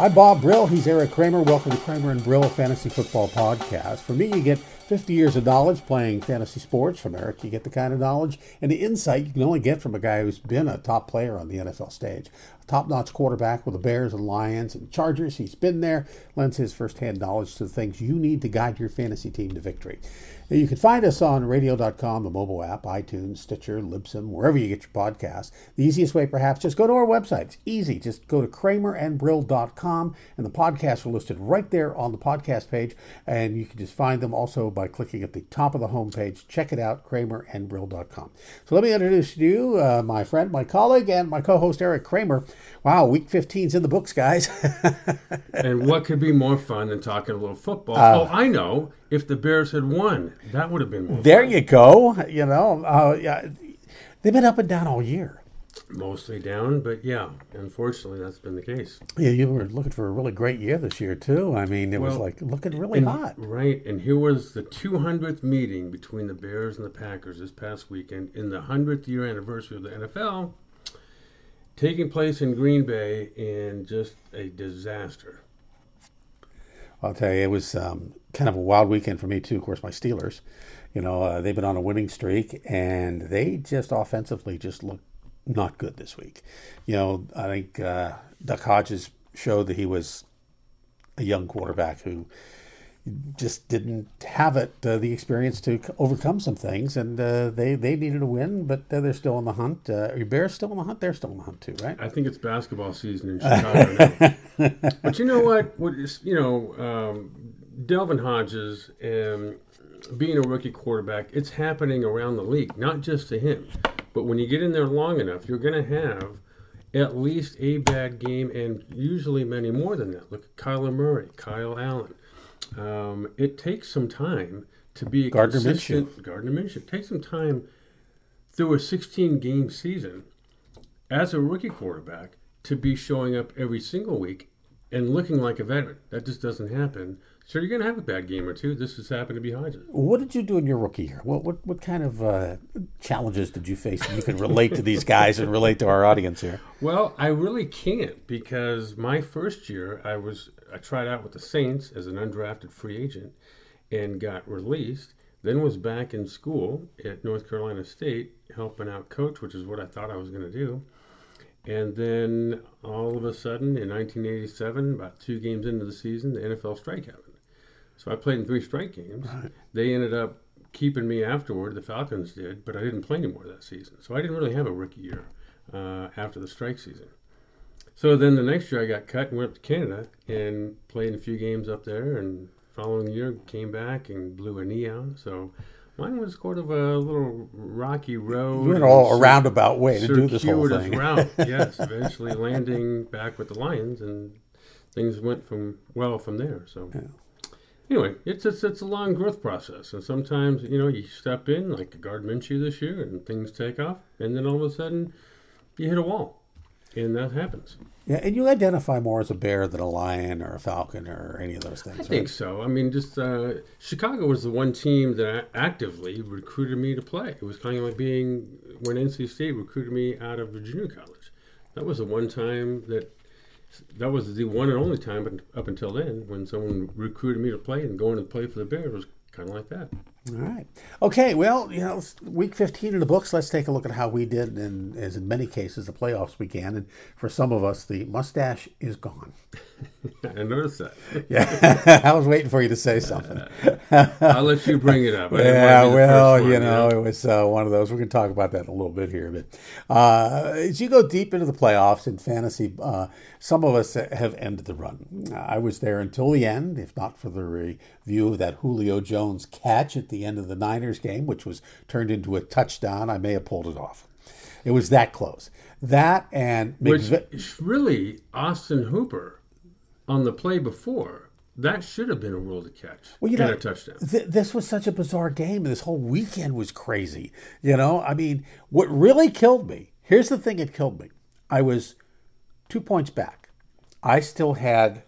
I'm Bob Brill. He's Eric Kramer. Welcome to Kramer and Brill Fantasy Football Podcast. For me, you get 50 years of knowledge playing fantasy sports. From Eric, you get the kind of knowledge and the insight you can only get from a guy who's been a top player on the NFL stage. A top notch quarterback with the Bears and Lions and Chargers. He's been there, lends his firsthand knowledge to the things you need to guide your fantasy team to victory. You can find us on radio.com, the mobile app, iTunes, Stitcher, Libsyn, wherever you get your podcasts. The easiest way, perhaps, just go to our website. It's easy. Just go to kramerandbrill.com, and the podcasts are listed right there on the podcast page. And you can just find them also by clicking at the top of the homepage. Check it out, kramerandbrill.com. So let me introduce to you, uh, my friend, my colleague, and my co host, Eric Kramer. Wow, week 15's in the books, guys. and what could be more fun than talking a little football? Uh, oh, I know. If the Bears had won, that would have been more There fun. you go. You know, uh, yeah, they've been up and down all year. Mostly down, but yeah, unfortunately, that's been the case. Yeah, you were looking for a really great year this year, too. I mean, it well, was like looking really and, hot. Right. And here was the 200th meeting between the Bears and the Packers this past weekend in the 100th year anniversary of the NFL taking place in Green Bay and just a disaster. I'll tell you, it was um, kind of a wild weekend for me too. Of course, my Steelers, you know, uh, they've been on a winning streak, and they just offensively just look not good this week. You know, I think uh, Duck Hodges showed that he was a young quarterback who just didn't have it uh, the experience to overcome some things, and uh, they they needed a win, but uh, they're still in the hunt. Uh, are Bears still in the hunt? They're still in the hunt too, right? I think it's basketball season in Chicago now. but you know what? What is you know, um, Devlin Hodges and being a rookie quarterback, it's happening around the league, not just to him. But when you get in there long enough, you're going to have at least a bad game, and usually many more than that. Look at Kyler Murray, Kyle Allen. Um, it takes some time to be a Gardner consistent Minshew. Gardner Minshew. It takes some time through a 16 game season as a rookie quarterback to be showing up every single week and looking like a veteran. That just doesn't happen. So you're going to have a bad game or two. This has happened to be Hodges. What did you do in your rookie year? What what, what kind of uh, challenges did you face? You can relate to these guys and relate to our audience here. Well, I really can't because my first year I was I tried out with the Saints as an undrafted free agent and got released. Then was back in school at North Carolina State helping out coach, which is what I thought I was going to do. And then all of a sudden in 1987, about two games into the season, the NFL strike happened. So I played in three strike games. Right. They ended up keeping me afterward. The Falcons did, but I didn't play anymore that season. So I didn't really have a rookie year uh, after the strike season. So then the next year I got cut and went up to Canada and played a few games up there. And following year came back and blew a knee out. So mine was sort of a little rocky road. You went all a roundabout way to do this whole thing. route. yes, eventually landing back with the Lions, and things went from well from there. So. Yeah. Anyway, it's, it's it's a long growth process, and sometimes you know you step in like Guard Minshew this year, and things take off, and then all of a sudden you hit a wall, and that happens. Yeah, and you identify more as a bear than a lion or a falcon or any of those things. I think so. I mean, just uh, Chicago was the one team that actively recruited me to play. It was kind of like being when NC State recruited me out of Virginia College. That was the one time that that was the one and only time, up until then, when someone recruited me to play and going to play for the Bears was kind of like that. All right. Okay. Well, you know, week 15 in the books. Let's take a look at how we did, and as in many cases, the playoffs began. And for some of us, the mustache is gone. I noticed that. Yeah, I was waiting for you to say something. I'll let you bring it up. I Yeah, wanna be the well, one, you know, it was uh, one of those. We're going to talk about that in a little bit here. But uh, as you go deep into the playoffs in fantasy, uh, some of us have ended the run. I was there until the end, if not for the review of that Julio Jones catch at the end of the Niners game, which was turned into a touchdown. I may have pulled it off. It was that close. That and Which really Austin Hooper on the play before. That should have been a rule to catch Well, you and know, a touchdown. Th- this was such a bizarre game. This whole weekend was crazy. You know, I mean, what really killed me here's the thing that killed me I was two points back. I still had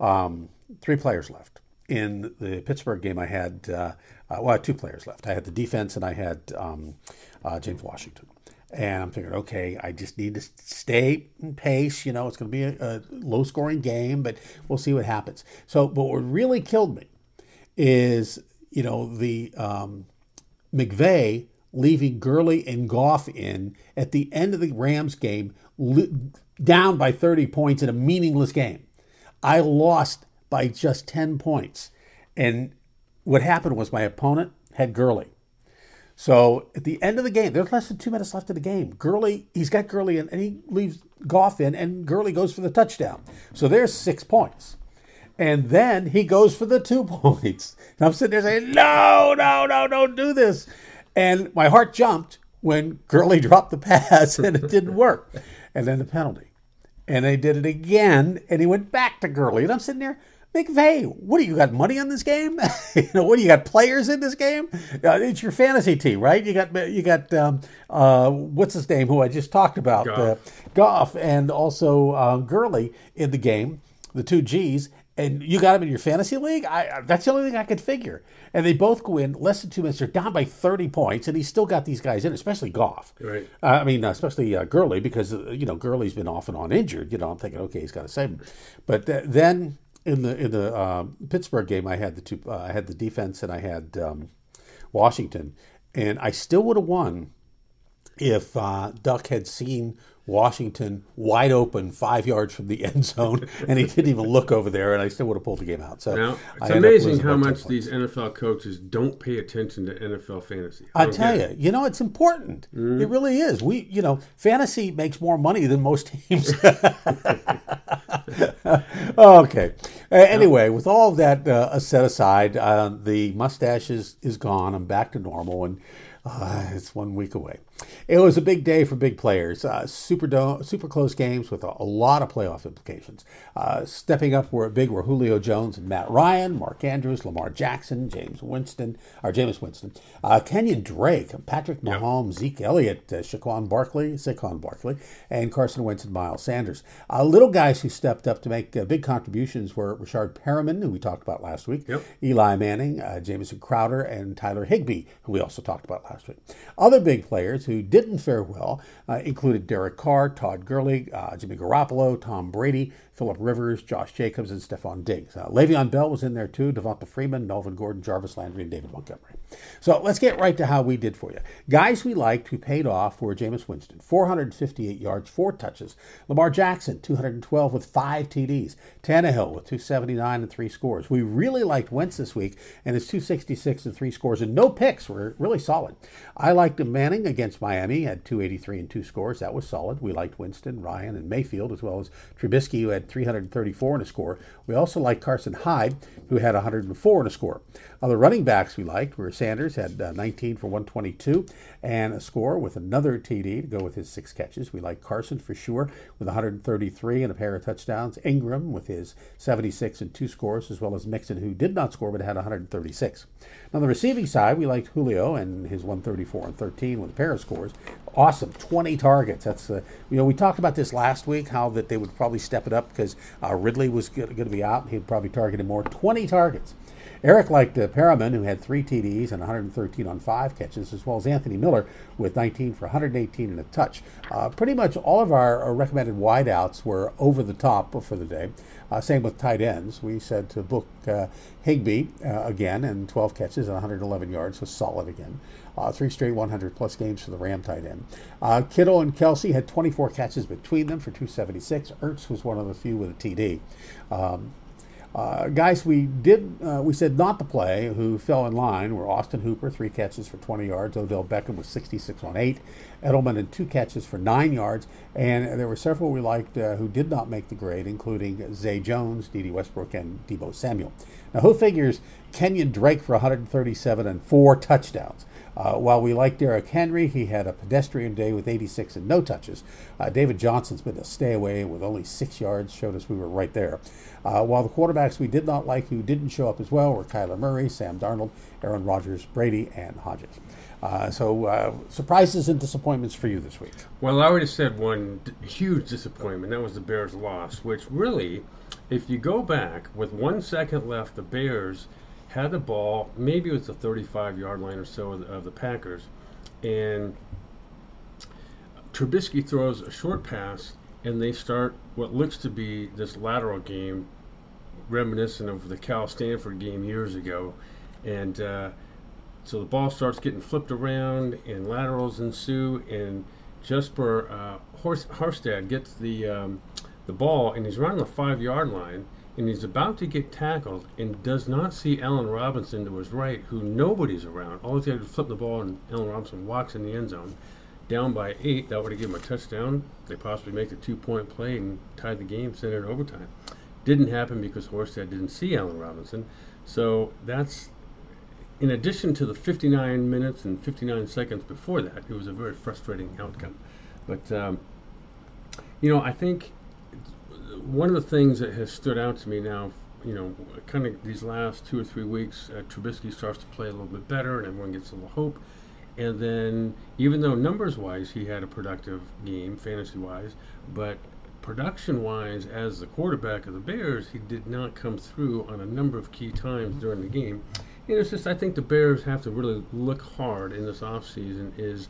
um, three players left. In the Pittsburgh game, I had, uh, uh, well, I had two players left. I had the defense and I had um, uh, James Washington. And I'm thinking, okay, I just need to stay in pace. You know, it's going to be a, a low scoring game, but we'll see what happens. So, but what really killed me is, you know, the um, McVay leaving Gurley and Goff in at the end of the Rams game, li- down by 30 points in a meaningless game. I lost by just 10 points. And what happened was my opponent had Gurley. So at the end of the game, there's less than two minutes left of the game. Gurley, he's got Gurley in, and he leaves Goff in, and Gurley goes for the touchdown. So there's six points. And then he goes for the two points. And I'm sitting there saying, no, no, no, don't do this. And my heart jumped when Gurley dropped the pass and it didn't work. And then the penalty. And they did it again, and he went back to Gurley. And I'm sitting there, McVay, what do you got money on this game? you know, what do you got players in this game? Uh, it's your fantasy team, right? You got you got um, uh, what's his name? Who I just talked about, Goff, uh, Goff and also um, Gurley in the game, the two G's, and you got him in your fantasy league. I, that's the only thing I could figure. And they both go in less than two minutes. They're down by thirty points, and he's still got these guys in, especially Goff. Right. Uh, I mean, especially uh, Gurley because uh, you know Gurley's been off and on injured. You know, I'm thinking, okay, he's got to save him. But th- then in the in the uh, Pittsburgh game, I had the two. Uh, I had the defense, and I had um, Washington, and I still would have won if uh, Duck had seen Washington wide open five yards from the end zone, and he didn't even look over there, and I still would have pulled the game out. So now, it's amazing how much these NFL coaches don't pay attention to NFL fantasy. I, I tell you, you know, it's important. Mm. It really is. We, you know, fantasy makes more money than most teams. okay. Uh, anyway, with all of that uh, set aside, uh, the mustache is, is gone. I'm back to normal, and uh, it's one week away. It was a big day for big players. Uh, super do- super close games with a, a lot of playoff implications. Uh, stepping up were big were Julio Jones and Matt Ryan, Mark Andrews, Lamar Jackson, James Winston, or Jameis Winston, uh, Kenyon Drake, Patrick Mahomes, yep. Zeke Elliott, uh, Shaquan Barkley, Saquon Barkley, and Carson Wentz and Miles Sanders. Uh, little guys who stepped up to make uh, big contributions were Rashard Perriman, who we talked about last week, yep. Eli Manning, uh, Jamison Crowder, and Tyler Higbee, who we also talked about last week. Other big players who didn't fare well uh, included Derek Carr, Todd Gurley, uh, Jimmy Garoppolo, Tom Brady, Philip Rivers, Josh Jacobs, and Stefon Diggs. Uh, Le'Veon Bell was in there too, Devonta Freeman, Melvin Gordon, Jarvis Landry, and David Montgomery. So let's get right to how we did for you. Guys we liked who paid off were Jameis Winston, 458 yards, four touches. Lamar Jackson, 212 with five TDs. Tannehill with 279 and three scores. We really liked Wentz this week, and his 266 and three scores, and no picks were really solid. I liked Manning against Miami, had 283 and two scores. That was solid. We liked Winston, Ryan, and Mayfield, as well as Trubisky, who had 334 in a score. We also liked Carlos Hyde, who had 104 in a score. Other running backs we liked were Sanders, had uh, 19 for 122 and a score with another TD to go with his six catches. We like Carson for sure with 133 and a pair of touchdowns. Ingram with his 76 and two scores, as well as Mixon, who did not score but had 136. On the receiving side, we liked Julio and his 134 and 13 with a pair of scores. Awesome, 20 targets. That's uh, you know we talked about this last week how that they would probably step it up because uh, Ridley was going to be out and he'd probably target him more. 20 targets. Eric liked uh, Perriman, who had three TDs and 113 on five catches, as well as Anthony Miller with 19 for 118 and a touch. Uh, pretty much all of our recommended wideouts were over the top for the day. Uh, same with tight ends. We said to book uh, Higbee uh, again and 12 catches and 111 yards, so solid again. Uh, three straight 100 plus games for the Ram tight end. Uh, Kittle and Kelsey had 24 catches between them for 276. Ertz was one of the few with a TD. Um, uh, guys, we did uh, we said not to play who fell in line were Austin Hooper, three catches for 20 yards. Odell Beckham was 66 on eight. Edelman and two catches for nine yards. And there were several we liked uh, who did not make the grade, including Zay Jones, Dede Westbrook, and Deebo Samuel. Now, who figures Kenyon Drake for 137 and four touchdowns? Uh, while we like Derrick Henry, he had a pedestrian day with 86 and no touches. Uh, David Johnson's been a stay away with only six yards, showed us we were right there. Uh, while the quarterbacks we did not like who didn't show up as well were Kyler Murray, Sam Darnold, Aaron Rodgers, Brady, and Hodges. Uh, so, uh, surprises and disappointments for you this week. Well, I already said one d- huge disappointment. That was the Bears' loss, which really, if you go back with one second left, the Bears had the ball, maybe it was the 35 yard line or so of the, of the Packers, and Trubisky throws a short pass, and they start what looks to be this lateral game, reminiscent of the Cal Stanford game years ago, and uh, so the ball starts getting flipped around, and laterals ensue, and Jesper uh, Horsted gets the um, the ball, and he's around the five yard line, and he's about to get tackled, and does not see Allen Robinson to his right, who nobody's around. All he had to flip the ball, and Allen Robinson walks in the end zone, down by eight. That would have given him a touchdown. They possibly make the two point play and tie the game, send it in overtime. Didn't happen because Horsted didn't see Allen Robinson. So that's in addition to the 59 minutes and 59 seconds before that, it was a very frustrating outcome. But, um, you know, I think one of the things that has stood out to me now, you know, kind of these last two or three weeks, uh, Trubisky starts to play a little bit better and everyone gets a little hope. And then, even though numbers wise he had a productive game, fantasy wise, but production wise, as the quarterback of the Bears, he did not come through on a number of key times during the game And it's just I think the Bears have to really look hard in this offseason is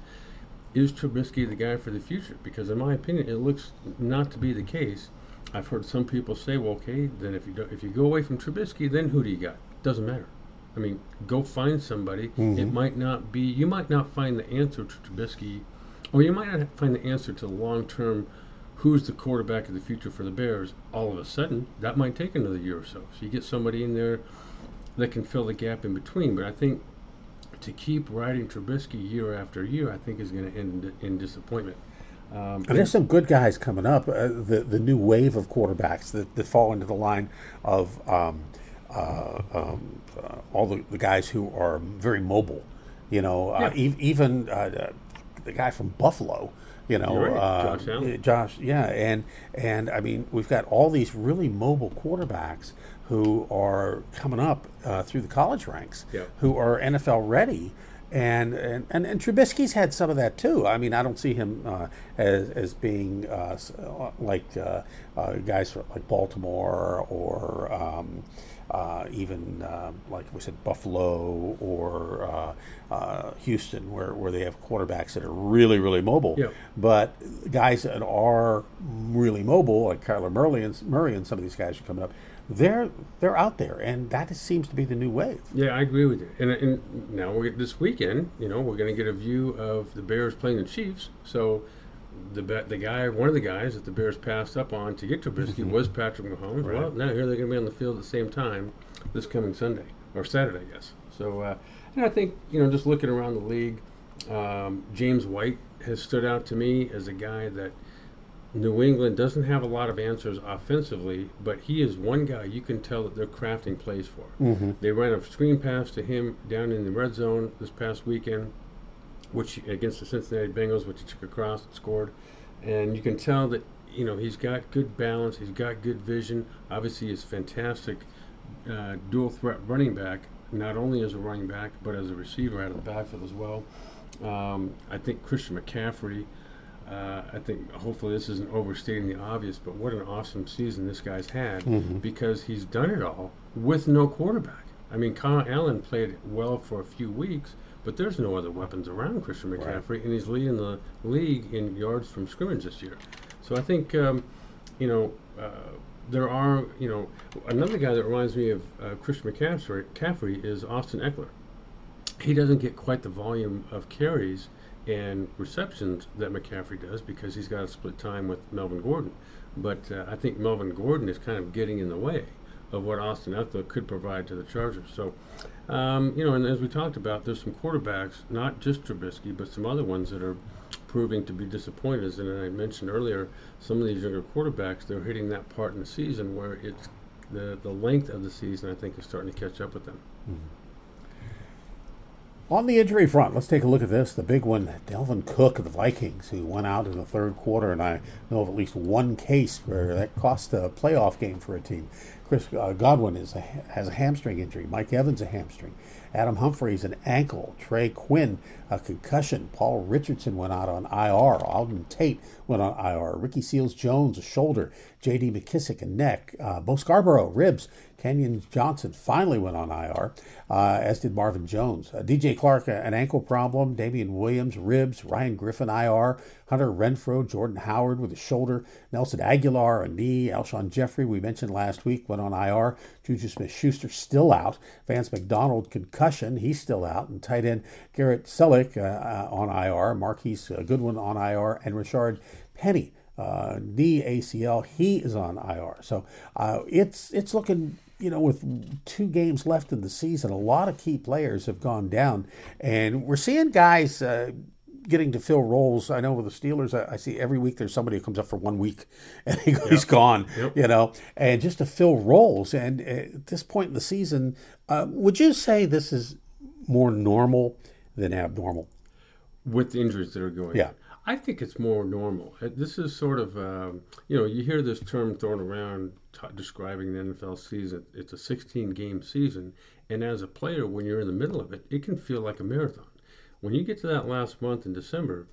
is Trubisky the guy for the future? Because in my opinion, it looks not to be the case. I've heard some people say, well, okay, then if you do, if you go away from Trubisky, then who do you got? Doesn't matter. I mean, go find somebody. Mm-hmm. It might not be you might not find the answer to Trubisky, or you might not find the answer to the long term. Who's the quarterback of the future for the Bears? All of a sudden, that might take another year or so. So you get somebody in there that can fill the gap in between. But I think to keep riding Trubisky year after year, I think is going to end in disappointment. Um, and there's some good guys coming up. Uh, the the new wave of quarterbacks that, that fall into the line of um, uh, um, uh, all the, the guys who are very mobile. You know, uh, yeah. e- even uh, the guy from Buffalo. You know, right. Uh, Josh Josh, yeah, and and I mean, we've got all these really mobile quarterbacks who are coming up uh, through the college ranks, who are NFL ready. And, and, and, and Trubisky's had some of that too. I mean, I don't see him uh, as, as being uh, uh like uh, uh, guys like Baltimore or um, even like we said Buffalo or Houston, where, where they have quarterbacks that are really really mobile. But guys that are really mobile, like Kyler Murray and, Murray and some of these guys are coming up they're they're out there, and that is, seems to be the new wave. Yeah, I agree with you. And, and now we this weekend, you know, we're going to get a view of the Bears playing the Chiefs. So the the guy, one of the guys that the Bears passed up on to get Trubisky was Patrick Mahomes. Right. Well, now here they're going to be on the field at the same time this coming Sunday or Saturday, I guess. So, uh, and I think you know, just looking around the league, um, James White has stood out to me as a guy that New England doesn't have a lot of answers offensively, but he is one guy you can tell that they're crafting plays for. Mm-hmm. They ran a screen pass to him down in the red zone this past weekend, which against the Cincinnati Bengals, which he took across and scored. And you can tell that you know he's got good balance, he's got good vision. Obviously, he's fantastic uh, dual threat running back, not only as a running back but as a receiver out of the backfield as well. Um, I think Christian McCaffrey uh, I think hopefully this isn't overstating the obvious, but what an awesome season this guy's had mm-hmm. because he's done it all with no quarterback. I mean, Kyle Allen played well for a few weeks, but there's no other weapons around Christian McCaffrey, right. and he's leading the league in yards from scrimmage this year. So I think, um, you know, uh, there are, you know, another guy that reminds me of uh, Christian McCaffrey, McCaffrey is Austin Ekeler. He doesn't get quite the volume of carries and receptions that McCaffrey does because he's got to split time with Melvin Gordon. But uh, I think Melvin Gordon is kind of getting in the way of what Austin Ekeler could provide to the Chargers. So, um, you know, and as we talked about, there's some quarterbacks, not just Trubisky, but some other ones that are proving to be disappointers. And I mentioned earlier, some of these younger quarterbacks, they're hitting that part in the season where it's the, the length of the season, I think, is starting to catch up with them. Mm-hmm. On the injury front, let's take a look at this. The big one, Dalvin Cook of the Vikings, who went out in the third quarter, and I know of at least one case where that cost a playoff game for a team. Chris uh, Godwin is a, has a hamstring injury. Mike Evans a hamstring. Adam Humphries an ankle. Trey Quinn a concussion. Paul Richardson went out on IR. Auden Tate went on IR. Ricky Seals Jones a shoulder. J.D. McKissic a neck. Uh, Bo Scarborough ribs. Kerryon Johnson finally went on IR, uh, as did Marvin Jones. Uh, DJ Chark, an ankle problem. Damien Williams, ribs. Ryan Griffin, IR. Hunter Renfrow, Jordan Howard with a shoulder. Nelson Agholor, a knee. Alshon Jeffery, we mentioned last week, went on IR. Juju Smith Schuster, still out. Vance McDonald, concussion. He's still out. And tight end Garrett Celek uh, uh, on IR. Marquise Goodwin on IR. And Rashaad Penny. Uh, knee ACL, he is on IR. So uh, it's it's looking you know, with two games left in the season, a lot of key players have gone down, and we're seeing guys uh, getting to fill roles. I know with the Steelers, I, I, see every week there's somebody who comes up for one week and he, has gone, yep. you know, and just to fill roles. And at this point in the season, uh, would you say this is more normal than abnormal? With the injuries that are going yeah. I think it's more normal. This is sort of, um, you know, you hear this term thrown around t- describing the NFL season. It's a 16 game season. And as a player, when you're in the middle of it, it can feel like a marathon. When you get to that last month in December,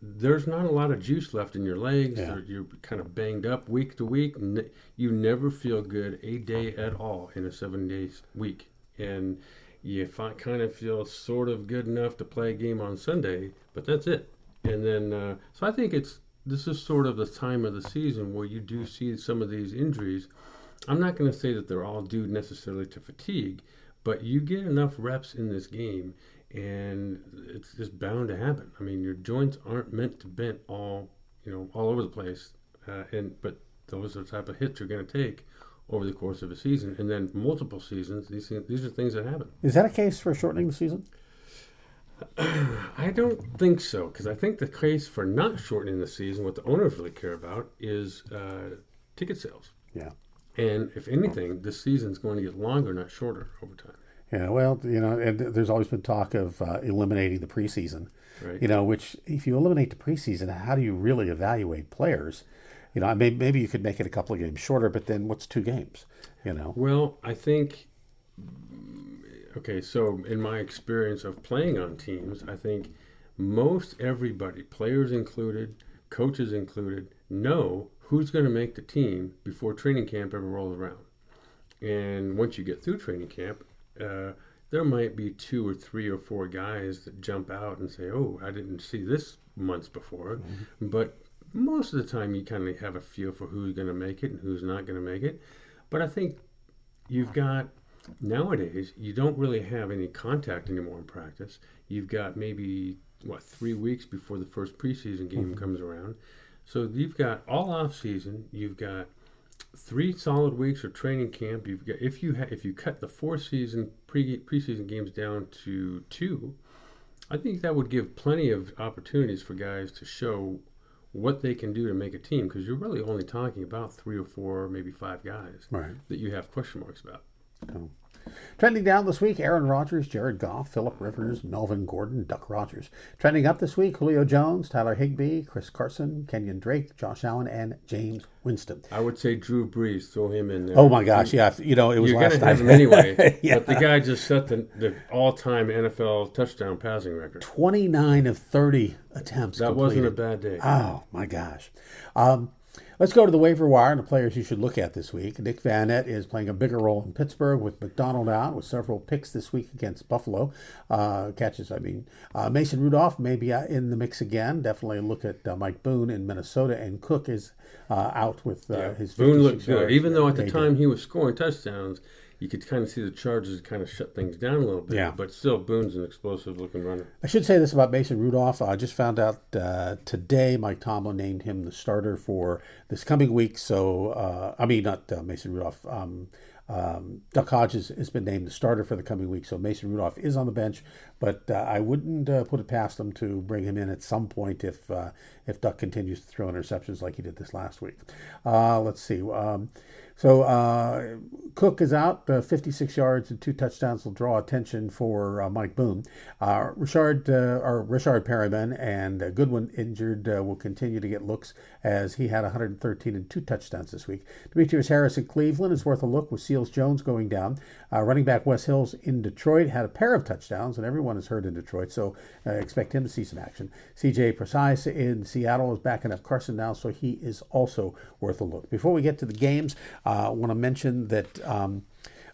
there's not a lot of juice left in your legs. Yeah. You're kind of banged up week to week. You never feel good a day at all in a seven day week. And you kind of feel sort of good enough to play a game on Sunday, but that's it and then, uh, so I think it's this is sort of the time of the season where you do see some of these injuries. I'm not going to say that they're all due necessarily to fatigue, but you get enough reps in this game, and it's just bound to happen. I mean, your joints aren't meant to bend all you know all over the place, uh, and but those are the type of hits you're going to take over the course of a season, and then multiple seasons. These these are things that happen. Is that a case for shortening the season? I don't think so because I think the case for not shortening the season, what the owners really care about, is uh, ticket sales. Yeah. And if anything, the season's going to get longer, not shorter, over time. Yeah, well, you know, and there's always been talk of uh, eliminating the preseason. Right. You know, which if you eliminate the preseason, how do you really evaluate players? You know, maybe maybe you could make it a couple of games shorter, but then what's two games? You know. Well, I think okay, so in my experience of playing on teams, I think most everybody, players included, coaches included, know who's going to make the team before training camp ever rolls around. And once you get through training camp, uh, there might be two or three or four guys that jump out and say, "Oh, I didn't see this months before," mm-hmm. but most of the time you kind of have a feel for who's going to make it and who's not going to make it. But I think you've got Nowadays, you don't really have any contact anymore in practice. You've got maybe what three weeks before the first preseason game mm-hmm. comes around, so you've got all off season. You've got three solid weeks of training camp. You've got if you ha- if you cut the four season pre preseason games down to two, I think that would give plenty of opportunities for guys to show what they can do to make a team because you're really only talking about three or four, maybe five guys right. that you have question marks about. Trending down this week, Aaron Rodgers, Jared Goff, Philip Rivers, Melvin Gordon, Duck Hodges. Trending up this week, Julio Jones, Tyler Higbee, Chris Carson, Kenyon Drake, Josh Allen, and James Winston. I would say Drew Brees, throw him in there. Oh my gosh, yeah. You know, it was You're last gonna have him anyway. yeah. But the guy just set the, the all-time NFL touchdown passing record. 29 of 30 attempts That completed. wasn't a bad day. Oh my gosh. Um, Let's go to the waiver wire and the players you should look at this week. Nick Vannett is playing a bigger role in Pittsburgh with McDonald out, with several picks this week against Buffalo. Uh, catches, I mean. Uh, Mason Rudolph may be in the mix again. Definitely look at uh, Mike Boone in Minnesota, and Cook is uh, out with uh, yeah. his. Boone looked good, even though at the time he was scoring touchdowns you could kind of see the Chargers kind of shut things down a little bit. Yeah. But still, Boone's an explosive looking runner. I should say this about Mason Rudolph. I just found out uh, today Mike Tomlin named him the starter for this coming week. So, uh, I mean, not uh, Mason Rudolph. Um, um, Duck Hodges has been named the starter for the coming week, so Mason Rudolph is on the bench, but uh, I wouldn't uh, put it past him to bring him in at some point if uh, if Duck continues to throw interceptions like he did this last week. Uh, let's see. Um, So uh, Cook is out, uh, 56 yards and two touchdowns will draw attention for uh, Mike Boone. Uh, Richard uh, or Richard Perriman and uh, Goodwin injured will continue to get looks as he had 113 and two touchdowns this week. Demetrius Harris in Cleveland is worth a look with Seals Jones going down. running back Wes Hills in Detroit had a pair of touchdowns, and everyone is hurt in Detroit, so expect him to see some action. CJ Prosise in Seattle is backing up Carson now, so he is also worth a look. Before we get to the games, I want to mention that. Um,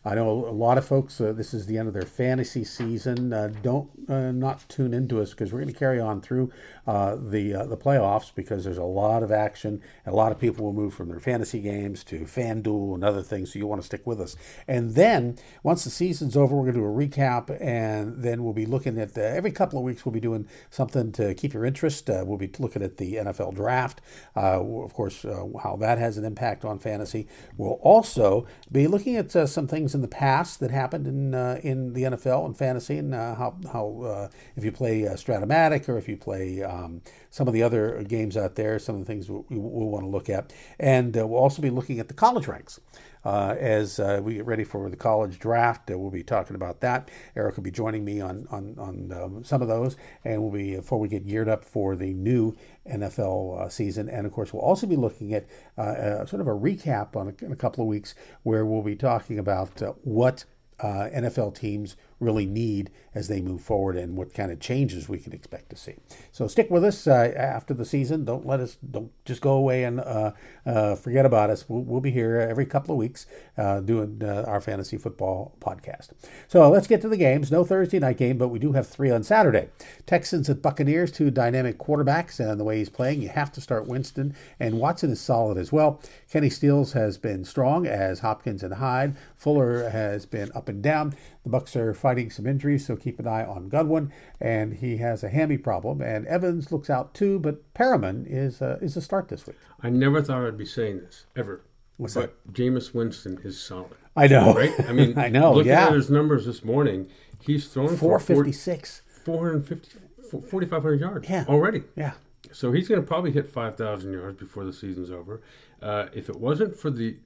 I know a lot of folks. Uh, this is the end of their fantasy season. Uh, don't uh, not tune into us because we're going to carry on through uh, the uh, the playoffs because there's a lot of action. A lot of people will move from their fantasy games to FanDuel and other things. So you want to stick with us. And then once the season's over, we're going to do a recap, and then we'll be looking at the, every couple of weeks. We'll be doing something to keep your interest. Uh, we'll be looking at the NFL draft, of course, how that has an impact on fantasy. We'll also be looking at some things things in the past that happened in uh, in the NFL and fantasy, and uh, how how uh, if you play uh, Strat-O-Matic or if you play um, some of the other games out there, some of the things we, we, will want to look at, and uh, we'll also be looking at the college ranks. Uh, as uh, we get ready for the college draft. Uh, we'll be talking about that. Eric will be joining me on on, on um, some of those, and we'll be before we get geared up for the new NFL uh, season. And of course, we'll also be looking at uh, sort of a recap on a, in a couple of weeks, where we'll be talking about what NFL teams really need as they move forward and what kind of changes we can expect to see. So stick with us uh, after the season. Don't let us don't just go away and uh, uh, forget about us. We'll, we'll, be here every couple of weeks uh, doing uh, our fantasy football podcast. So let's get to the games. No Thursday night game, but we do have three on Saturday. Texans at Buccaneers, two dynamic quarterbacks, and the way he's playing, you have to start Winston. And Watson is solid as well. Kenny Stills has been strong as Hopkins and Hyde. Fuller has been up and down. The Bucks are fighting some injuries, so keep an eye on Godwin, and he has a hammy problem. And Evans looks out too, but Perriman is uh, is a start this week. I never thought I'd be saying this ever. What's but that? Jameis Winston is solid. I know, right? I mean, I know. Looking yeah. at his numbers this morning, he's thrown 456, 450, 4,500 yards yeah. already. Yeah. So he's going to probably hit 5,000 yards before the season's over. Uh, if it wasn't for the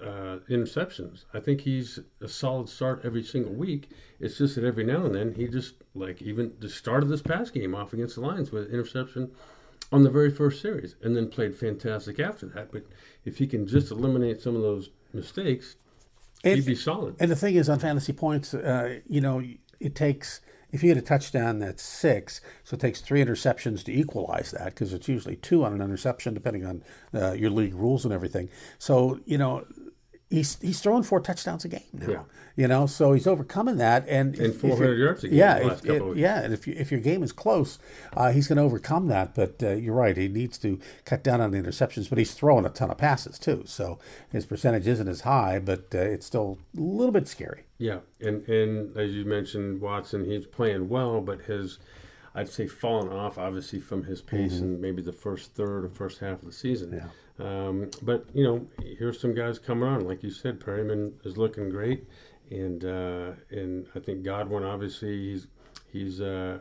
uh, interceptions. I think he's a solid start every single week. It's just that every now and then he just like even the start of this past game off against the Lions with interception on the very first series, and then played fantastic after that. But if he can just eliminate some of those mistakes, and, he'd be solid. And the thing is, on fantasy points, uh, you know, it takes if you get a touchdown, that's six. So it takes three interceptions to equalize that because it's usually two on an interception, depending on uh, your league rules and everything. So, you know, he's he's throwing four touchdowns a game now. Yeah. You know, so he's overcoming that, and and 400 yards a game. Yeah, if, it, yeah, and if you, if your game is close, uh, he's going to overcome that. But uh, you're right, he needs to cut down on the interceptions. But he's throwing a ton of passes too, so his percentage isn't as high, but uh, it's still a little bit scary. Yeah, and and as you mentioned, Watson, he's playing well, but his I'd say fallen off obviously from his pace mm-hmm. in maybe the first third or first half of the season. Yeah. Um, but you know, here's some guys coming on, like you said. Perriman is looking great, and uh, and I think Godwin obviously he's he's uh,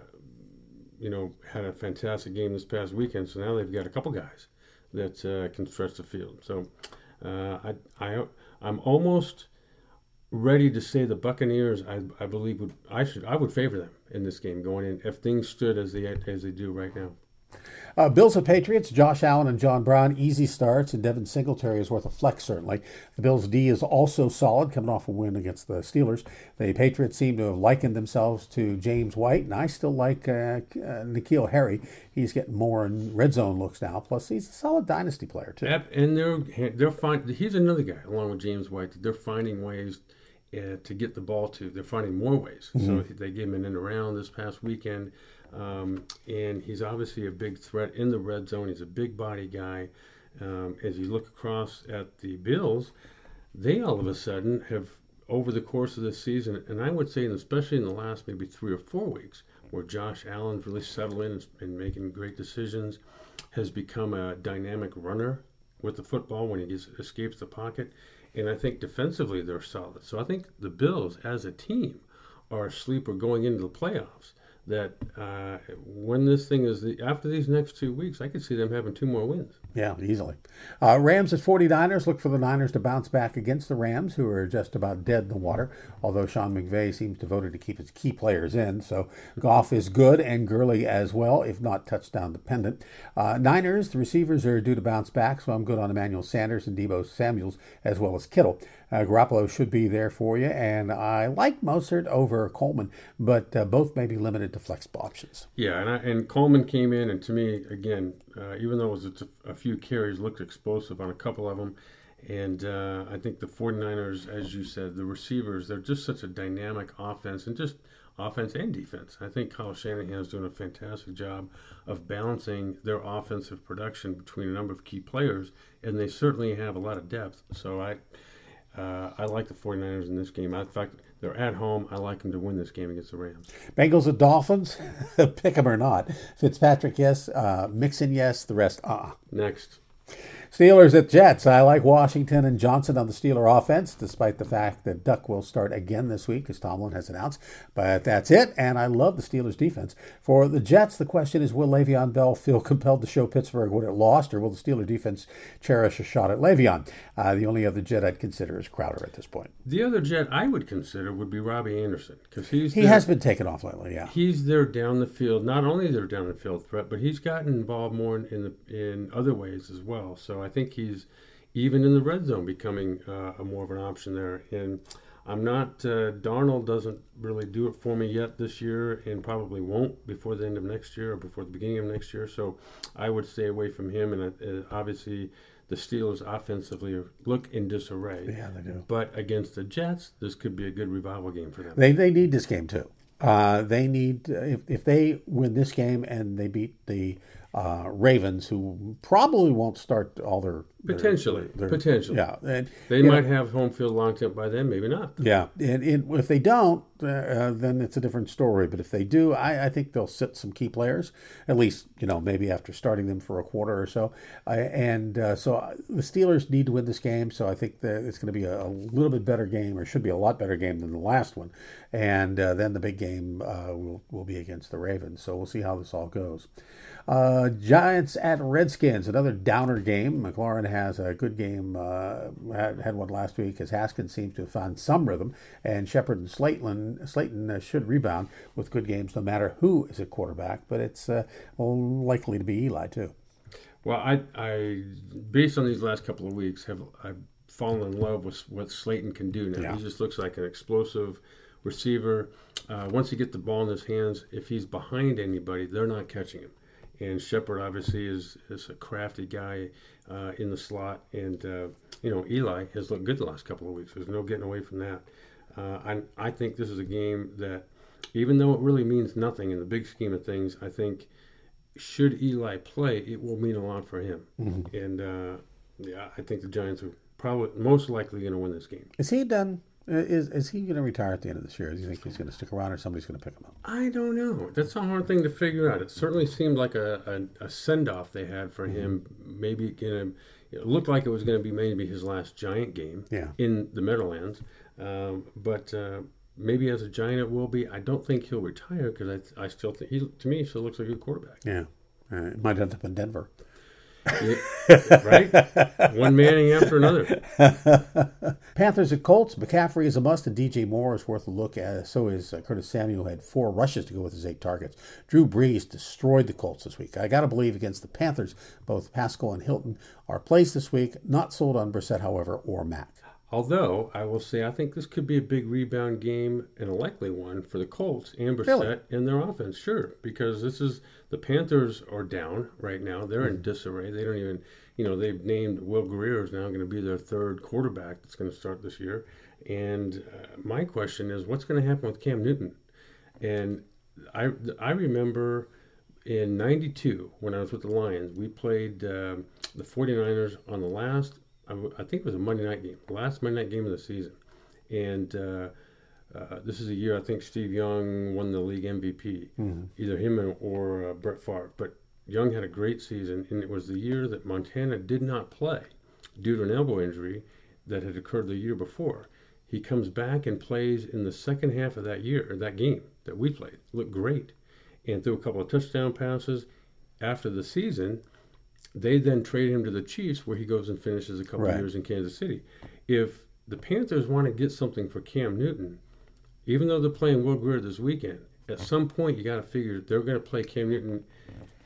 you know had a fantastic game this past weekend. So now they've got a couple guys that uh, can stretch the field. So uh, I I I'm almost ready to say the Buccaneers. I, I believe would I should I would favor them in this game going in if things stood as they as they do right now. Uh, Bills and Patriots, Josh Allen and John Brown, easy starts, and Devin Singletary is worth a flex, certainly. The Bills' D is also solid, coming off a win against the Steelers. The Patriots seem to have likened themselves to James White, and I still like uh, uh, N'Keal Harry. He's getting more in red zone looks now. Plus, he's a solid dynasty player, too. Yep, and they're, they're find, he's another guy, along with James White, they're finding ways uh, to get the ball to. They're finding more ways. Mm-hmm. So they gave him an end around this past weekend. Um, and he's obviously a big threat in the red zone. He's a big body guy. Um, as you look across at the Bills, they all of a sudden have, over the course of this season, and I would say, especially in the last maybe three or four weeks, where Josh Allen's really settled in and making great decisions, has become a dynamic runner with the football when he gets, escapes the pocket. And I think defensively they're solid. So I think the Bills as a team are a sleeper going into the playoffs. That uh, when this thing is the, after these next two weeks, I could see them having two more wins. Yeah, easily. Uh, Rams at 49ers. Look for the Niners to bounce back against the Rams, who are just about dead in the water, although Sean McVay seems devoted to keep his key players in. So Goff is good and Gurley as well, if not touchdown dependent. Uh, Niners, the receivers are due to bounce back, so I'm good on Emmanuel Sanders and Deebo Samuels as well as Kittle. Uh, Garoppolo should be there for you, and I like Mostert over Coleman, but uh, both may be limited to flex options. Yeah, and I, and Coleman came in, and to me, again, uh, even though it was a, a, few carries, looked explosive on a couple of them. And uh, I think the 49ers, as you said, the receivers, they're just such a dynamic offense and just offense and defense. I think Kyle Shanahan is doing a fantastic job of balancing their offensive production between a number of key players, and they certainly have a lot of depth. So I uh, I like the 49ers in this game. In fact, they're at home. I like them to win this game against the Rams. Bengals and Dolphins, pick them or not. Fitzpatrick, yes. Uh, Mixon, yes. The rest, uh uh Next. Steelers at Jets. I like Washington and Johnson on the Steeler offense, despite the fact that Duck will start again this week, as Tomlin has announced. But that's it, and I love the Steelers defense. For the Jets, the question is will Le'Veon Bell feel compelled to show Pittsburgh what it lost, or will the Steeler defense cherish a shot at Le'Veon? Uh, the only other Jet I'd consider is Crowder at this point. The other Jet I would consider would be Robbie Anderson, because he's He has been taken off lately, yeah. He's there down the field, not only their down the field threat, but he's gotten involved more in, in, the, in other ways as well. So I think he's even in the red zone becoming uh, a more of an option there. And I'm not uh, Darnold doesn't really do it for me yet this year, and probably won't before the end of next year or before the beginning of next year. So I would stay away from him. And uh, obviously, the Steelers offensively look in disarray. Yeah, they do. But against the Jets, this could be a good revival game for them. They they need this game too. Uh, they need if if they win this game and they beat the uh, Ravens, who probably won't start all their, their potentially, their, potentially, yeah, and they might know, have home field locked up by then, maybe not. Yeah, and, and if they don't, uh, then it's a different story. But if they do, I, I, think they'll sit some key players, at least you know maybe after starting them for a quarter or so. and uh, so uh, the Steelers need to win this game, so I think that it's going to be a, a, little bit better game, or should be a lot better game than the last one. And uh, then the big game uh, will will be against the Ravens. So we'll see how this all goes. Uh, Giants at Redskins, another downer game. McLaurin has a good game, uh, had, had one last week as Haskins seems to have found some rhythm, and Shepard and Slayton, Slayton uh, should rebound with good games no matter who is at quarterback, but it's uh, likely to be Eli too. Well, I, I, based on these last couple of weeks, have I've fallen in love with what Slayton can do now. Yeah. He just looks like an explosive receiver. Uh, once he gets the ball in his hands, if he's behind anybody, they're not catching him and Shepard obviously is, is a crafty guy uh, in the slot, and uh, you know Eli has looked good the last couple of weeks. There's no getting away from that. Uh, I I think this is a game that, even though it really means nothing in the big scheme of things, I think should Eli play, it will mean a lot for him. Mm-hmm. And uh, yeah, I think the Giants are probably most likely going to win this game. Is he done? Is is he going to retire at the end of this year? Do you think he's going to stick around, or somebody's going to pick him up? I don't know. That's a hard thing to figure out. It certainly seemed like a, a, a send off they had for mm-hmm. him. Maybe going to it looked like it was going to be maybe his last giant game yeah. in the Meadowlands. Um, but uh, maybe as a giant it will be. I don't think he'll retire because I, I still think he to me he still looks like a good quarterback. Yeah, uh, it might end up in Denver right? One manning after another. Panthers at Colts. McCaffrey is a must, and DJ Moore is worth a look at. So is uh, Curtis Samuel, had four rushes to go with his eight targets. Drew Brees destroyed the Colts this week. I got to believe against the Panthers, both Pascal and Hilton are plays this week. Not sold on Brissett, however, or Mack. Although I will say I think this could be a big rebound game and a likely one for the Colts and Brissett really? and their offense. Sure, because this is the Panthers are down right now. They're in mm-hmm. disarray. They don't even, you know, they've named Will Grier is now going to be their third quarterback that's going to start this year. And uh, my question is, what's going to happen with Cam Newton? And I I remember in 92 when I was with the Lions, we played uh, the 49ers on the last I, think it was a Monday night game, last Monday night game of the season, and uh, uh, this is a year I think Steve Young won the league MVP, mm-hmm. either him or uh, Brett Favre. But Young had a great season, and it was the year that Montana did not play due to an elbow injury that had occurred the year before. He comes back and plays in the second half of that year, or that game that we played. Looked great. and threw a couple of touchdown passes. After the season, they then trade him to the Chiefs, where he goes and finishes a couple Right. of years in Kansas City. If the Panthers want to get something for Cam Newton, even though they're playing Will Grier this weekend, at some point you got to figure they're going to play Cam Newton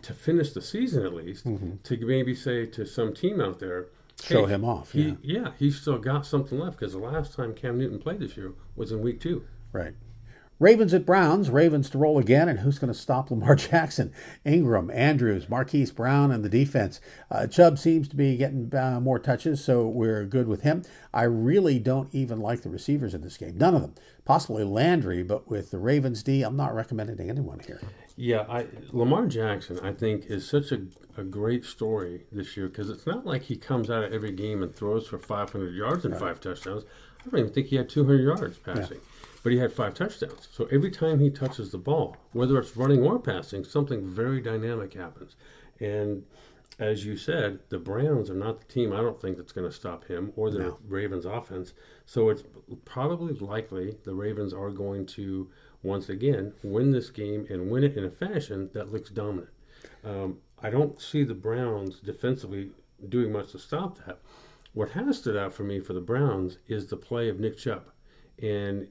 to finish the season at least, mm-hmm. to maybe say to some team out there, Show hey, him off, He, yeah. he's still got something left because the last time Cam Newton played this year was in week two. Right. Ravens at Browns. Ravens to roll again, and who's going to stop Lamar Jackson? Ingram, Andrews, Marquise Brown, and the defense. Uh, Chubb seems to be getting uh, more touches, so we're good with him. I really don't even like the receivers in this game. None of them. Possibly Landry, but with the Ravens D, I'm not recommending anyone here. Yeah, I, Lamar Jackson, I think, is such a, a great story this year because it's not like he comes out of every game and throws for 500 yards and five touchdowns. I don't even think he had 200 yards passing, but he had five touchdowns. So every time he touches the ball, whether it's running or passing, something very dynamic happens. And as you said, the Browns are not the team I don't think that's going to stop him or the No. Ravens offense. So it's probably likely the Ravens are going to once again win this game and win it in a fashion that looks dominant. Um, I don't see the Browns defensively doing much to stop that. What has stood out for me for the Browns is the play of Nick Chubb. And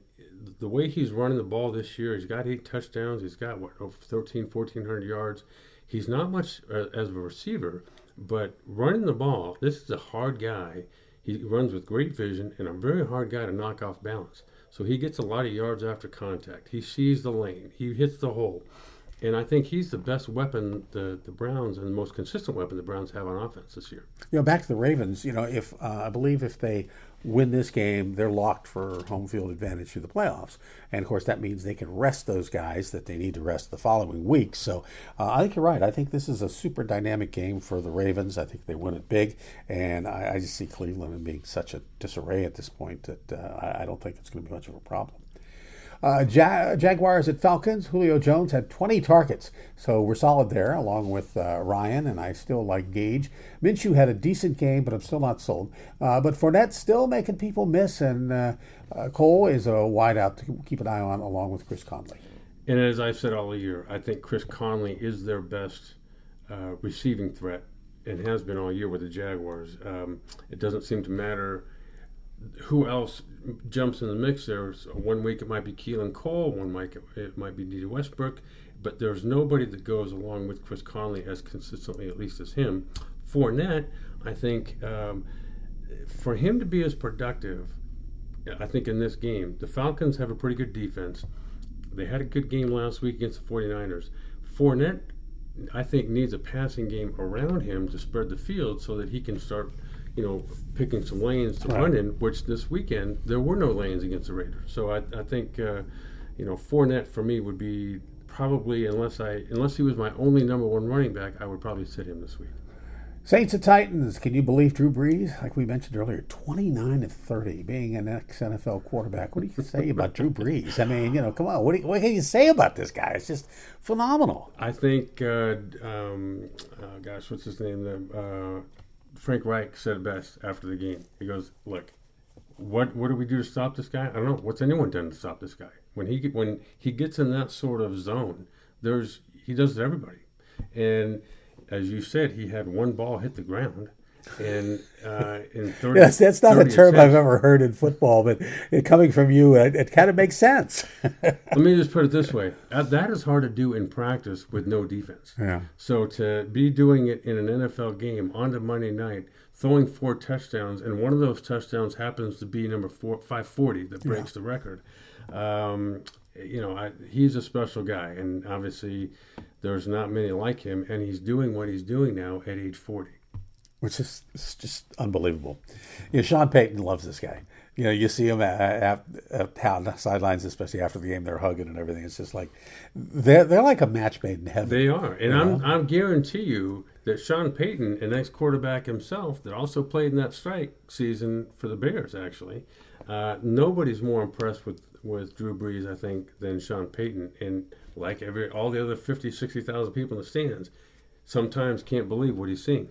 the way he's running the ball this year, he's got eight touchdowns. He's got, what, over 13, 1,400 yards. He's not much uh, as a receiver, but running the ball, this is a hard guy. He runs with great vision and a very hard guy to knock off balance. So he gets a lot of yards after contact. He sees the lane. He hits the hole. And I think he's the best weapon the, the Browns and the most consistent weapon the Browns have on offense this year. You know, back to the Ravens. You know, if uh, I believe if they win this game, they're locked for home field advantage through the playoffs, and of course that means they can rest those guys that they need to rest the following week. So uh, I think you're right. I think this is a super dynamic game for the Ravens. I think they win it big, and I, I just see Cleveland being such a disarray at this point that uh, I, I don't think it's going to be much of a problem. Uh, ja- Jaguars at Falcons. Julio Jones had 20 targets, so we're solid there, along with uh, Ryan, and I still like Gage. Minshew had a decent game, but I'm still not sold. Uh, but Fournette still making people miss, and uh, uh, Cole is a wideout to keep an eye on, along with Chris Conley. And as I've said all year, I think Chris Conley is their best uh, receiving threat and has been all year with the Jaguars. Um, it doesn't seem to matter who else jumps in the mix there. One week it might be Keelan Cole, one week it might be Dede Westbrook, but there's nobody that goes along with Chris Conley as consistently, at least as him. Fournette, I think, um, for him to be as productive, I think in this game, the Falcons have a pretty good defense. They had a good game last week against the 49ers. Fournette, I think, needs a passing game around him to spread the field so that he can start, you know, picking some lanes to Right. run in, which this weekend there were no lanes against the Raiders. So I, I think, uh, you know, Fournette for me would be probably, unless I unless he was my only number one running back, I would probably sit him this week. Saints and Titans. Can you believe Drew Brees? Like we mentioned earlier, 29 to 30, being an ex NFL quarterback. What do you say about Drew Brees? I mean, you know, come on. What, you, what can you say about this guy? It's just phenomenal. I think, uh, um, uh, gosh, what's his name? The, uh, Frank Reich said best after the game. He goes, "Look, what what do we do to stop this guy? I don't know. What's anyone done to stop this guy? When he when he gets in that sort of zone, there's he does it to everybody. And as you said, he had one ball hit the ground, and uh, in thirty. Yes, that's not a 30 term I've ever heard in football, but it, coming from you, it, it kind of makes sense. Let me just put it this way: Uh, that is hard to do in practice with no defense. Yeah. So to be doing it in an NFL game on the Monday night, throwing four touchdowns, and one of those touchdowns happens to be number four, 540 that breaks the record. Um, you know, I, he's a special guy, and obviously there's not many like him, and he's doing what he's doing now at age 40. Which is just unbelievable. You know, Sean Payton loves this guy. You know, you see him at, at, at the sidelines, especially after the game, they're hugging and everything. It's just like they're they're like a match made in heaven. They are, and I'm I'm guarantee you that Sean Payton, an ex quarterback himself, that also played in that strike season for the Bears, actually, uh, nobody's more impressed with with Drew Brees, I think, than Sean Payton, and like every all the other 50, 60,000 people in the stands, sometimes can't believe what he's seeing.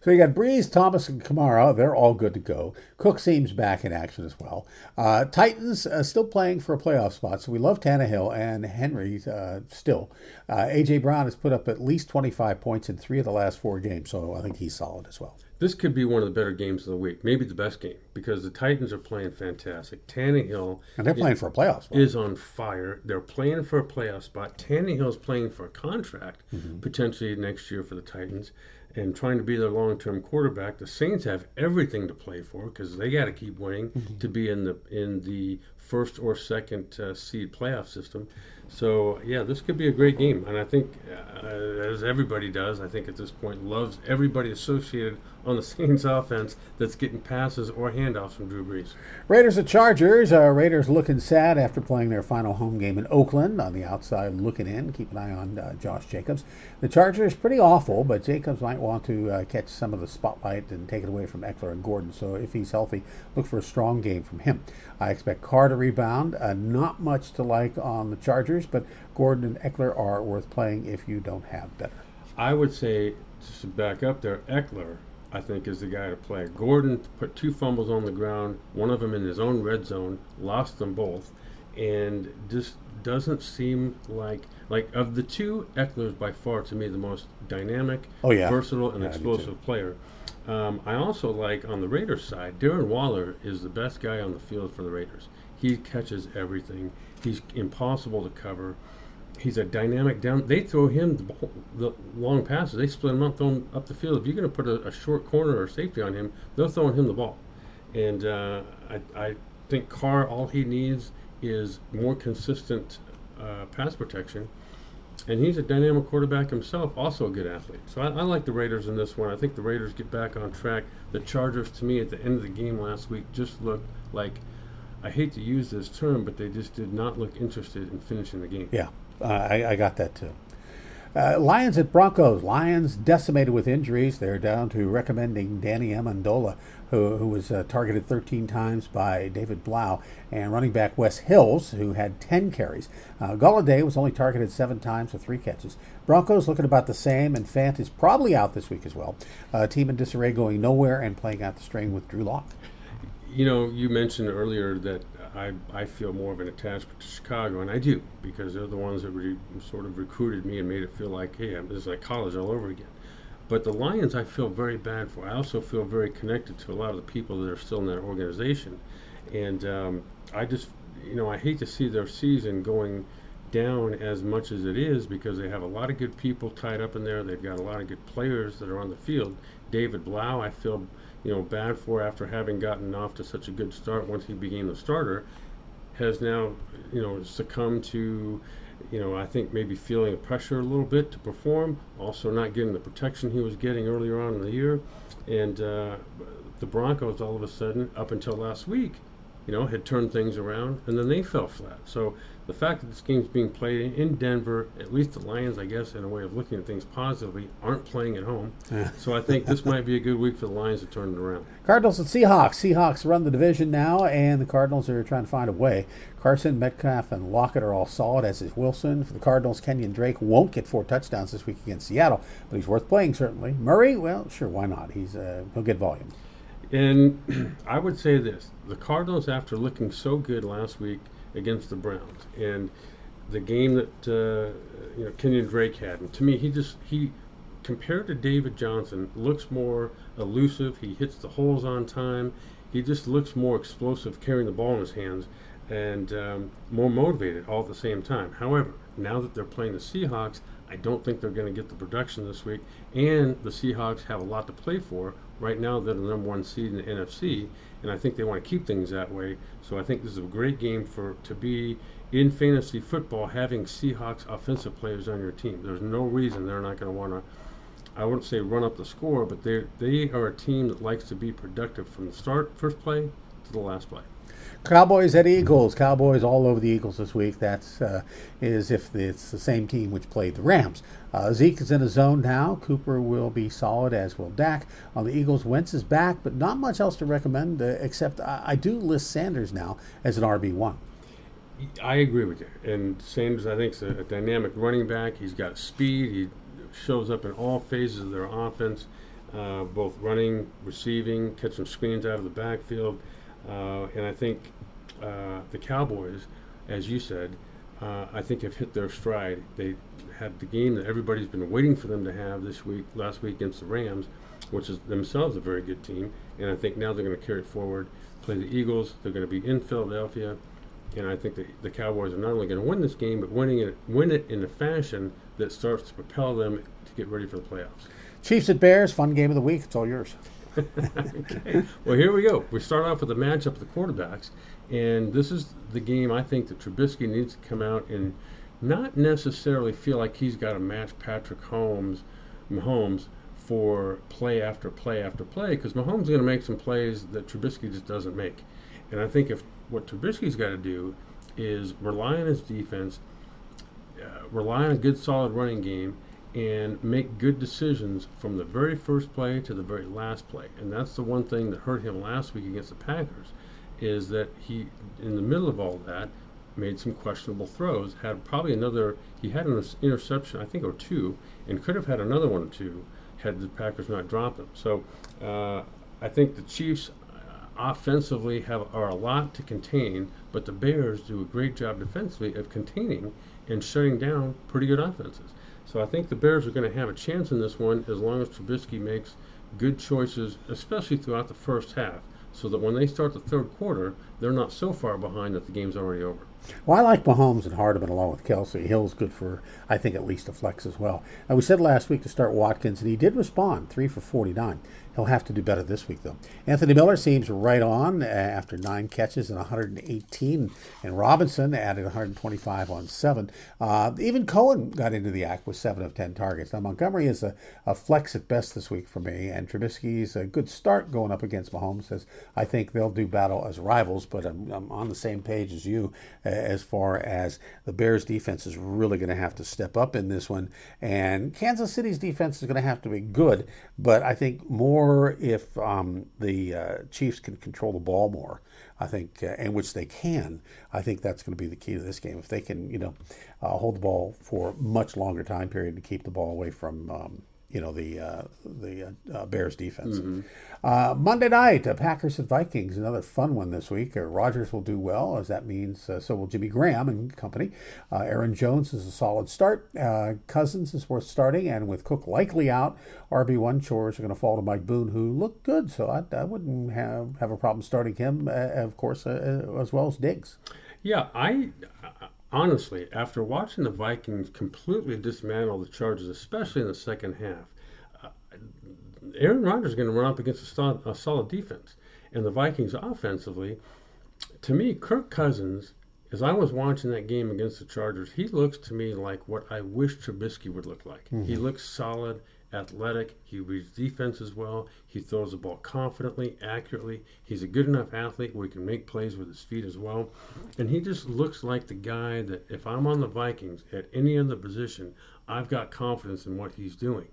So you got Brees, Thomas, and Kamara. They're all good to go. Cook seems back in action as well. Uh, Titans uh, still playing for a playoff spot. So we love Tannehill and Henry uh, still. Uh, A.J. Brown has put up at least 25 points in three of the last four games. So I think he's solid as well. This could be one of the better games of the week, maybe the best game, because the Titans are playing fantastic. Tannehill and they're playing is, for a playoff spot. is on fire. They're playing for a playoff spot. Tannehill's playing for a contract mm-hmm. potentially next year for the Titans and trying to be their long-term quarterback. The Saints have everything to play for because they got to keep winning mm-hmm. to be in the in the first or second uh, seed playoff system. So yeah, this could be a great game, and I think, uh, as everybody does, I think at this point loves everybody associated on the Saints offense that's getting passes or handoffs from Drew Brees. Raiders at Chargers. Uh, Raiders looking sad after playing their final home game in Oakland. On the outside, looking in. Keep an eye on uh, Josh Jacobs. The Chargers pretty awful, but Jacobs might want to uh, catch some of the spotlight and take it away from Ekeler and Gordon. So if he's healthy, look for a strong game from him. I expect Carr to rebound. Uh, not much to like on the Chargers, but Gordon and Ekeler are worth playing if you don't have better. I would say, just to back up there, Ekeler, I think, is the guy to play. Gordon put two fumbles on the ground, one of them in his own red zone, lost them both, and just doesn't seem like like of the two, Ekeler is by far to me the most dynamic, oh, yeah. versatile, and yeah, explosive player. Um, I also like on the Raiders side, Darren Waller is the best guy on the field for the Raiders. He catches everything. He's impossible to cover. He's a dynamic down. They throw him the, the long passes. They split him up, throw him up the field. If you're going to put a, a, short corner or safety on him, they're throwing him the ball. And uh, I, I think Carr, all he needs is more consistent uh, pass protection and he's a dynamic quarterback himself, also a good athlete. So I, I, like the Raiders in this one. I think the Raiders get back on track. The Chargers, to me, at the end of the game last week, just looked like I hate to use this term, but they just did not look interested in finishing the game. Yeah, I, I got that too. Uh, Lions at Broncos. Lions decimated with injuries. They're down to recommending Danny Amendola, who, who was uh, targeted 13 times by David Blough, and running back Wes Hills, who had 10 carries. Uh, Golladay was only targeted seven times with three catches. Broncos looking about the same, and Fant is probably out this week as well. Uh, team in disarray going nowhere and playing out the string with Drew Lock. You know, you mentioned earlier that I, I feel more of an attachment to Chicago, and I do because they're the ones that re, sort of recruited me and made it feel like, hey, this is like college all over again. But the Lions, I feel very bad for. I also feel very connected to a lot of the people that are still in that organization, and um, I just, you know, I hate to see their season going down as much as it is because they have a lot of good people tied up in there. They've got a lot of good players that are on the field. David Blough, I feel you know, bad for after having gotten off to such a good start once he became the starter, has now, you know, succumbed to, you know, I think maybe feeling the pressure a little bit to perform, also not getting the protection he was getting earlier on in the year. And uh, the Broncos, all of a sudden, up until last week, you know, had turned things around, and then they fell flat. So the fact that this game's being played in Denver, at least the Lions, I guess, in a way of looking at things positively, aren't playing at home. so I think this might be a good week for the Lions to turn it around. Cardinals and Seahawks. Seahawks run the division now, and the Cardinals are trying to find a way. Carson, Metcalf, and Lockett are all solid, as is Wilson. For the Cardinals, Kenyan Drake won't get four touchdowns this week against Seattle, but he's worth playing, certainly. Murray, well, sure, why not? He's uh, He'll get volume. And I would say this the Cardinals, after looking so good last week – against the Browns, and the game that uh, you know Kenyan Drake had. And to me, he just he compared to David Johnson looks more elusive. He hits the holes on time. He just looks more explosive carrying the ball in his hands and um, more motivated all at the same time. However, now that they're playing the Seahawks, I don't think they're going to get the production this week. And the Seahawks have a lot to play for. Right now, they're the number one seed in the NFC, and I think they want to keep things that way. So I think this is a great game for to be in fantasy football having Seahawks offensive players on your team. There's no reason they're not going to want to. I wouldn't say run up the score, but they they are a team that likes to be productive from the start, first play to the last play. Cowboys at Eagles. Cowboys all over the Eagles this week. That's uh, as if it's the same team which played the Rams. Uh, Zeke is in a zone now. Cooper will be solid, as will Dak. On the Eagles, Wentz is back, but not much else to recommend, uh, except I, I, do list Sanders now as an RB1. I agree with you. And Sanders, I think, is a, a dynamic running back. He's got speed. He shows up in all phases of their offense. uh, both running, receiving, catching screens out of the backfield. Uh, and I think uh, the Cowboys, as you said, uh, I think have hit their stride. They had the game that everybody's been waiting for them to have this week, last week against the Rams, which is themselves a very good team. And I think now they're going to carry it forward, play the Eagles. They're going to be in Philadelphia. And I think the, the Cowboys are not only going to win this game, but winning it, win it in a fashion that starts to propel them to get ready for the playoffs. Chiefs at Bears, fun game of the week. It's all yours. Okay. Well, here we go. We start off with the matchup of the quarterbacks, and this is the game I think that Trubisky needs to come out and not necessarily feel like he's got to match Patrick Holmes, Mahomes for play after play after play, because Mahomes is going to make some plays that Trubisky just doesn't make. And I think if what Trubisky's got to do is rely on his defense, uh, rely on a good solid running game, and make good decisions from the very first play to the very last play. And that's the one thing that hurt him last week against the Packers, is that he, in the middle of all that, made some questionable throws. Had probably another, he had an interception, I think, or two, and could have had another one or two had the Packers not dropped them. So uh, I think the Chiefs uh, offensively have are a lot to contain, but the Bears do a great job defensively of containing and shutting down pretty good offenses. So I think the Bears are going to have a chance in this one as long as Trubisky makes good choices, especially throughout the first half, so that when they start the third quarter, they're not so far behind that the game's already over. Well, I like Mahomes and Hardman along with Kelce. Hill's good for, I think, at least a flex as well. Now, we said last week to start Watkins, and he did respond, three for 49. He'll have to do better this week, though. Anthony Miller seems right on uh, after nine catches and 118, and Robinson added 125 on seven. Uh, even Cohen got into the act with seven of 10 targets. Now, Montgomery is a, a flex at best this week for me, and Trubisky's a good start going up against Mahomes, as I think they'll do battle as rivals, but I'm, I'm on the same page as you uh, as far as the Bears' defense is really going to have to step up in this one, and Kansas City's defense is going to have to be good, but I think more if um, the uh, Chiefs can control the ball more, I think, uh, and which they can, I think that's going to be the key to this game. If they can, you know, uh, hold the ball for much longer time period to keep the ball away from um, you know the uh, the uh, Bears defense. Mm-hmm. Uh, Monday night, uh, Packers and Vikings, another fun one this week. Uh, Rodgers will do well, as that means uh, so will Jimmy Graham and company. Aaron Jones is a solid start. Cousins is worth starting, and with Cook likely out, RB one chores are going to fall to Mike Boone, who looked good. So I, I wouldn't have have a problem starting him, of course, as well as Diggs. Yeah, I honestly, after watching the Vikings completely dismantle the Chargers, especially in the second half, uh, Aaron Rodgers is going to run up against a solid, a solid defense. And the Vikings offensively, to me, Kirk Cousins, as I was watching that game against the Chargers, he looks to me like what I wish Trubisky would look like. Mm-hmm. He looks solid athletic. He reads defense as well. He throws the ball confidently, accurately. He's a good enough athlete where he can make plays with his feet as well. And he just looks like the guy that if I'm on the Vikings at any other position, I've got confidence in what he's doing.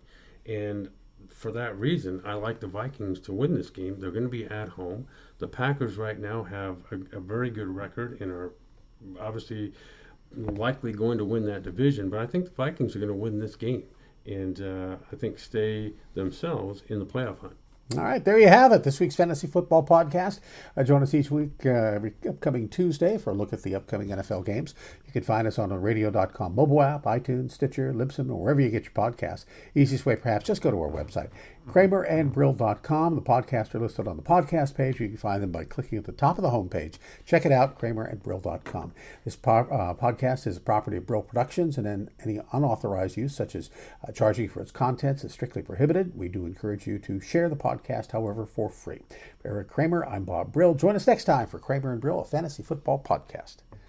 And for that reason, I like the Vikings to win this game. They're going to be at home. The Packers right now have a, a very good record and are obviously likely going to win that division, but I think the Vikings are going to win this game and uh, I think stay themselves in the playoff hunt. All right, there you have it. This week's Fantasy Football Podcast. Uh, join us each week, uh, every upcoming Tuesday, for a look at the upcoming NFL games. You can find us on the radio.com mobile app, iTunes, Stitcher, Libsyn, or wherever you get your podcasts. Easiest way, perhaps, just go to our website, kramerandbrill.com. The podcasts are listed on the podcast page. You can find them by clicking at the top of the homepage. Check it out, kramerandbrill.com. This po- uh, podcast is a property of Brill Productions, and then any unauthorized use, such as uh, charging for its contents, is strictly prohibited. We do encourage you to share the podcast, however, for free. For Eric Kramer, I'm Bob Brill. Join us next time for Kramer and Brill, a fantasy football podcast.